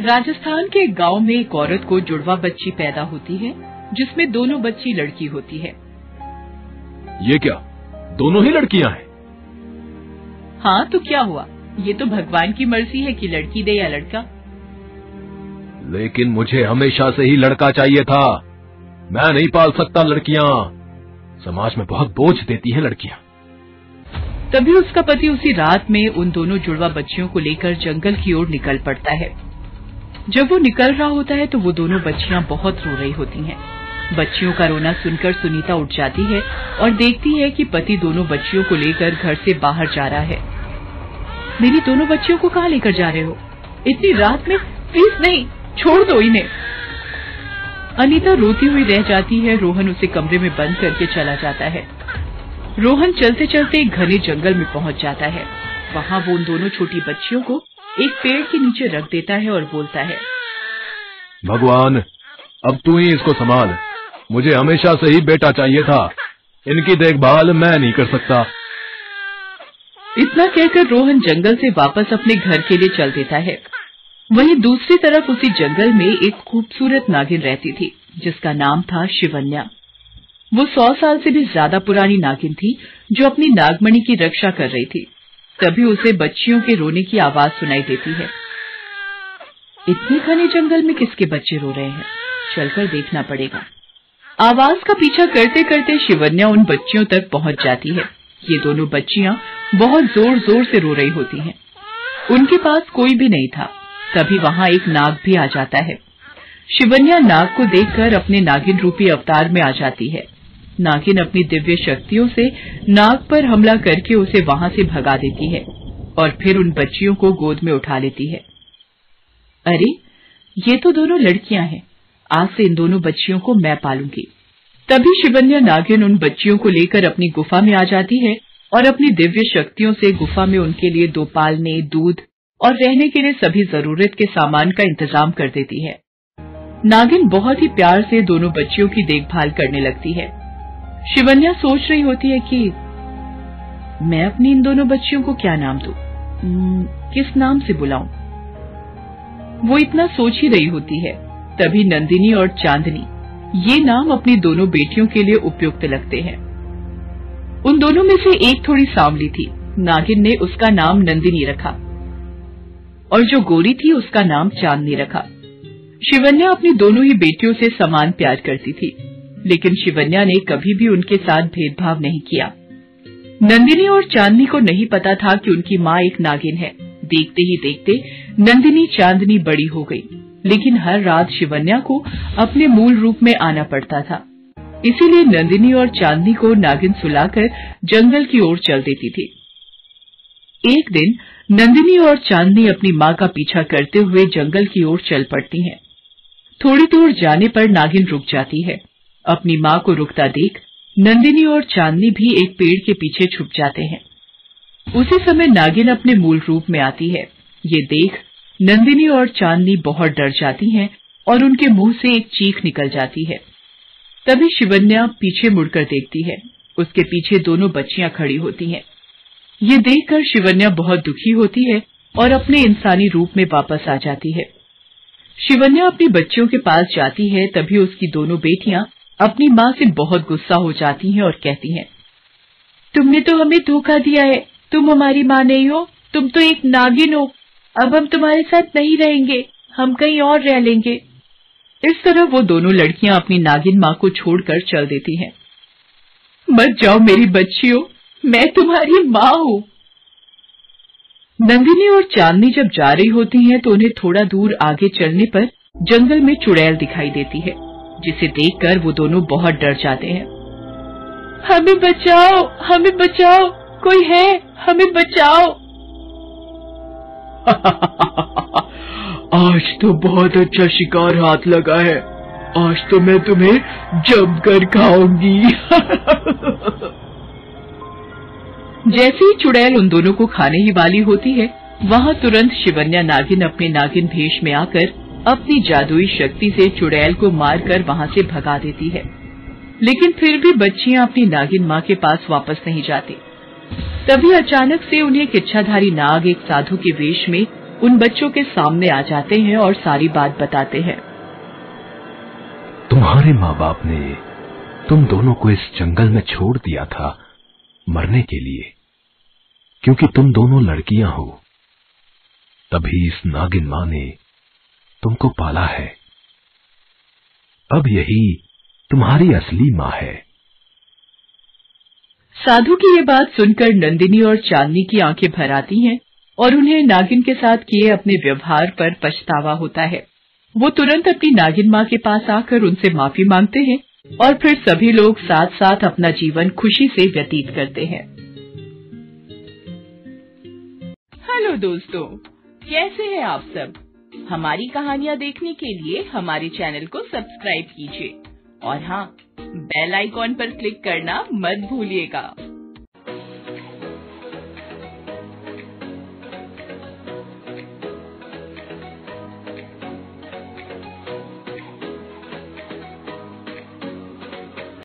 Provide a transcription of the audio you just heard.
राजस्थान के एक गाँव में एक औरत को जुड़वा बच्ची पैदा होती है जिसमें दोनों बच्ची लड़की होती है। ये क्या? दोनों ही लड़कियाँ हैं? हाँ तो क्या हुआ? ये तो भगवान की मर्ज़ी है कि लड़की दे या लड़का। लेकिन मुझे हमेशा से ही लड़का चाहिए था। मैं नहीं पाल सकता लड़कियाँ। समाज में बहुत बोझ देती हैं लड़कियाँ। तभी उसका पति उसी रात में उन दोनों जुड़वा बच्चियों को लेकर जंगल की ओर निकल पड़ता है। जब वो निकल रहा होता है तो वो दोनों बच्चियाँ बहुत रो रही होती हैं। बच्चियों का रोना सुनकर सुनीता उठ जाती है और देखती है कि पति दोनों बच्चियों को लेकर घर से बाहर जा रहा है। मेरी दोनों बच्चियों को कहाँ लेकर जा रहे हो? इतनी रात में प्लीज़ नहीं, छोड़ दो इन्हें। अनीता रोती हुई रह जाती है, रोहन उसे कमरे में बंद करके चला जाता है। रोहन चलते चलते घने जंगल में पहुँच जाता है। वहाँ वो उन दोनों छोटी बच्चियों को एक पेड़ के नीचे रख देता है और बोलता है भगवान अब तू ही इसको संभाल। मुझे हमेशा से ही बेटा चाहिए था। इनकी देखभाल मैं नहीं कर सकता। इतना कहकर रोहन जंगल से वापस अपने घर के लिए चल देता है। वहीं दूसरी तरफ़ उसी जंगल में एक खूबसूरत नागिन रहती थी जिसका नाम था शिवन्या। वो सौ साल से भी ज़्यादा पुरानी नागिन थी जो अपनी नागमणि की रक्षा कर रही थी। तभी उसे बच्चियों के रोने की आवाज़ सुनाई देती है। इतने घने जंगल में किसके बच्चे रो रहे हैं? चलकर देखना पड़ेगा। आवाज़ का पीछा करते करते शिवन्या उन बच्चियों तक पहुँच जाती है। ये दोनों बच्चियाँ बहुत ज़ोर ज़ोर से रो रही होती हैं। उनके पास कोई भी नहीं था। तभी वहाँ एक नाग भी आ जाता है। शिवन्या नाग को देखकर अपने नागिन रूपी अवतार में आ जाती है। नागिन अपनी दिव्य शक्तियों से नाग पर हमला करके उसे वहाँ से भगा देती है और फिर उन बच्चियों को गोद में उठा लेती है। अरे, ये तो दोनों लड़कियाँ हैं। आज से इन दोनों बच्चियों को मैं पालूँगी। तभी शिवन्या नागिन उन बच्चियों को लेकर अपनी गुफा में आ जाती है और अपनी दिव्य शक्तियों से गुफा में उनके लिए दो पालने, दूध और रहने के लिए सभी ज़रूरत के सामान का इंतज़ाम कर देती है। नागिन बहुत ही प्यार से दोनों बच्चियों की देखभाल करने लगती है। शिवन्या सोच रही होती है कि मैं अपनी इन दोनों बच्चियों को क्या नाम दू? किस नाम से बुलाऊं? वो इतना सोच ही रही होती है। तभी नंदिनी और चांदनी ये नाम अपनी दोनों बेटियों के लिए उपयुक्त लगते हैं। उन दोनों में से एक थोड़ी सांवली थी। नागिन ने उसका नाम नंदिनी रखा और जो गोरी थी उसका नाम चांदनी रखा। शिवन्या अपनी दोनों ही बेटियों से समान प्यार करती थी। लेकिन शिवन्या ने कभी भी उनके साथ भेदभाव नहीं किया। नंदिनी और चांदनी को नहीं पता था कि उनकी माँ एक नागिन है। देखते ही देखते नंदिनी चांदनी बड़ी हो गई, लेकिन हर रात शिवन्या को अपने मूल रूप में आना पड़ता था। इसीलिए नंदिनी और चांदनी को नागिन सुलाकर जंगल की ओर चल देती थी। एक दिन नंदिनी और चांदनी अपनी माँ का पीछा करते हुए जंगल की ओर चल पड़ती हैं। थोड़ी दूर जाने पर नागिन रुक जाती है। अपनी माँ को रुकता देख नंदिनी और चांदनी भी एक पेड़ के पीछे छुप जाते हैं। उसी समय नागिन अपने मूल रूप में आती है। ये देख नंदिनी और चांदनी बहुत डर जाती हैं और उनके मुँह से एक चीख निकल जाती है। तभी शिवन्या पीछे मुड़कर देखती है। उसके पीछे दोनों बच्चियाँ खड़ी होती हैं। ये देखकर शिवन्या बहुत दुखी होती है और अपने इंसानी रूप में वापस आ जाती है। शिवन्या अपनी बच्चियों के पास जाती है, तभी उसकी दोनों बेटियाँ अपनी माँ से बहुत गुस्सा हो जाती हैं और कहती हैं, तुमने तो हमें धोखा दिया है। तुम हमारी माँ नहीं हो, तुम तो एक नागिन हो। अब हम तुम्हारे साथ नहीं रहेंगे, हम कहीं और रह लेंगे। इस तरह वो दोनों लड़कियाँ अपनी नागिन माँ को छोड़कर चल देती हैं। मत जाओ मेरी बच्चियों, मैं तुम्हारी माँ हूँ। नंदिनी और चांदनी जब जा रही होती हैं तो उन्हें थोड़ा दूर आगे चलने पर जंगल में चुड़ैल दिखाई देती है। जिसे देखकर वो दोनों बहुत डर जाते हैं। हमें बचाओ हमें बचाओ कोई है? हमें बचाओ। आज तो बहुत अच्छा शिकार हाथ लगा है। आज तो मैं तुम्हें जम कर खाऊँगी। जैसे ही चुड़ैल उन दोनों को खाने ही वाली होती है वहाँ तुरंत शिवन्या नागिन अपने नागिन भेष में आकर अपनी जादुई शक्ति से चुड़ैल को मारकर वहाँ से भगा देती है। लेकिन फिर भी बच्चियाँ अपनी नागिन माँ के पास वापस नहीं जाती। तभी अचानक से उन्हें एक इच्छाधारी नाग, एक साधु के वेश में उन बच्चों के सामने आ जाते हैं और सारी बात बताते हैं। तुम्हारे माँ बाप ने तुम दोनों को इस जंगल में छोड़ दिया था मरने के लिए। क्योंकि तुम दोनों लड़कियाँ हो, तभी इस नागिन माँ ने तुमको पाला है। अब यही तुम्हारी असली माँ है। साधु की ये बात सुनकर नंदिनी और चांदनी की आँखें भर आती हैं और उन्हें नागिन के साथ किए अपने व्यवहार पर पछतावा होता है। वो तुरंत अपनी नागिन माँ के पास आकर उनसे माफ़ी मांगते हैं और फिर सभी लोग साथ साथ अपना जीवन खुशी से व्यतीत करते हैं। हेलो दोस्तों, कैसे हैं आप सब? हमारी कहानियाँ देखने के लिए हमारे चैनल को सब्सक्राइब कीजिए। और हाँ बेल आइकॉन पर क्लिक करना मत भूलिएगा।